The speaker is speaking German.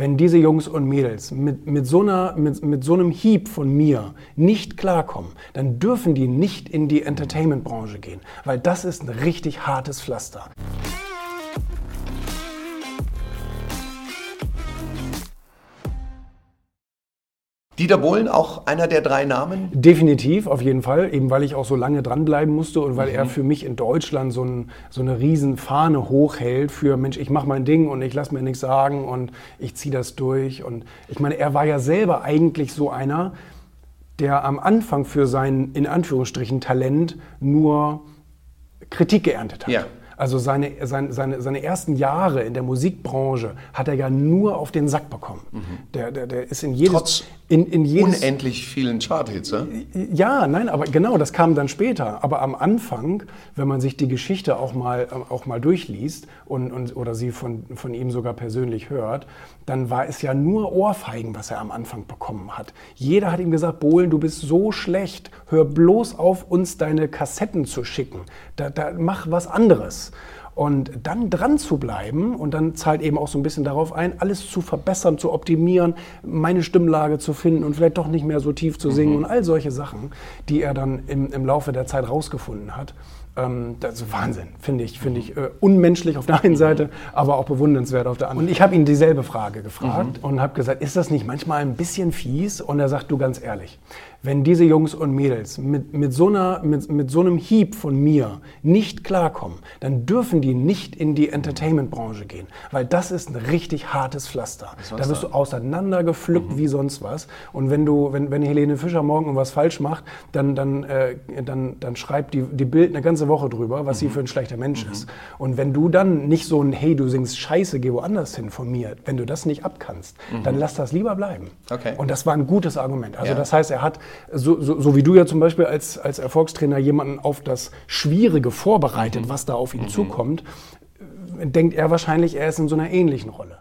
wenn diese Jungs und Mädels mit, mit, so einer, mit, mit so einem Hieb von mir nicht klarkommen, dann dürfen die nicht in die Entertainment-Branche gehen, weil das ist ein richtig hartes Pflaster. Dieter Bohlen auch einer der drei Namen? Definitiv, auf jeden Fall, eben weil ich auch so lange dranbleiben musste und weil mhm. er für mich in Deutschland so, ein, so eine Riesenfahne hochhält für Mensch, ich mache mein Ding und ich lasse mir nichts sagen und ich ziehe das durch. Und ich meine, er war ja selber eigentlich so einer, der am Anfang für sein, in Anführungsstrichen, Talent nur Kritik geerntet hat. Ja. Also seine, seine, seine, seine ersten Jahre in der Musikbranche hat er ja nur auf den Sack bekommen. Mhm. Der, der, der ist in jedes, Trotz in, in jedes, unendlich vielen Charthits, ja? Ja, nein, aber genau, das kam dann später. Aber am Anfang, wenn man sich die Geschichte auch mal, auch mal durchliest und, und, oder sie von, von ihm sogar persönlich hört, dann war es ja nur Ohrfeigen, was er am Anfang bekommen hat. Jeder hat ihm gesagt, Bohlen, du bist so schlecht, hör bloß auf, uns deine Kassetten zu schicken. Da, da, mach was anderes. Und dann dran zu bleiben und dann zahlt eben auch so ein bisschen darauf ein, alles zu verbessern, zu optimieren, meine Stimmlage zu finden und vielleicht doch nicht mehr so tief zu singen mhm. und all solche Sachen, die er dann im, im Laufe der Zeit rausgefunden hat. Ähm, das ist Wahnsinn, finde ich, finde ich äh, unmenschlich auf der einen Seite, aber auch bewundernswert auf der anderen. Und ich habe ihn dieselbe Frage gefragt mhm. und habe gesagt, ist das nicht manchmal ein bisschen fies? Und er sagt, du ganz ehrlich, wenn diese Jungs und Mädels mit, mit, so einer, mit, mit so einem Hieb von mir nicht klarkommen, dann dürfen die nicht in die Entertainment-Branche gehen, weil das ist ein richtig hartes Pflaster. Da wirst du auseinandergepflückt mhm. wie sonst was. Und wenn du, wenn, wenn Helene Fischer morgen irgendwas falsch macht, dann, dann, äh, dann, dann schreibt die, die Bild eine ganze Woche drüber, was mhm. sie für ein schlechter Mensch mhm. ist. Und wenn du dann nicht so ein, hey, du singst Scheiße, geh woanders hin von mir, wenn du das nicht abkannst, mhm. dann lass das lieber bleiben. Okay. Und das war ein gutes Argument. Also ja. das heißt, er hat so, so, so, wie du ja zum Beispiel als, als Erfolgstrainer jemanden auf das Schwierige vorbereitet, mhm. was da auf ihn mhm. zukommt, denkt er wahrscheinlich, er ist in so einer ähnlichen Rolle.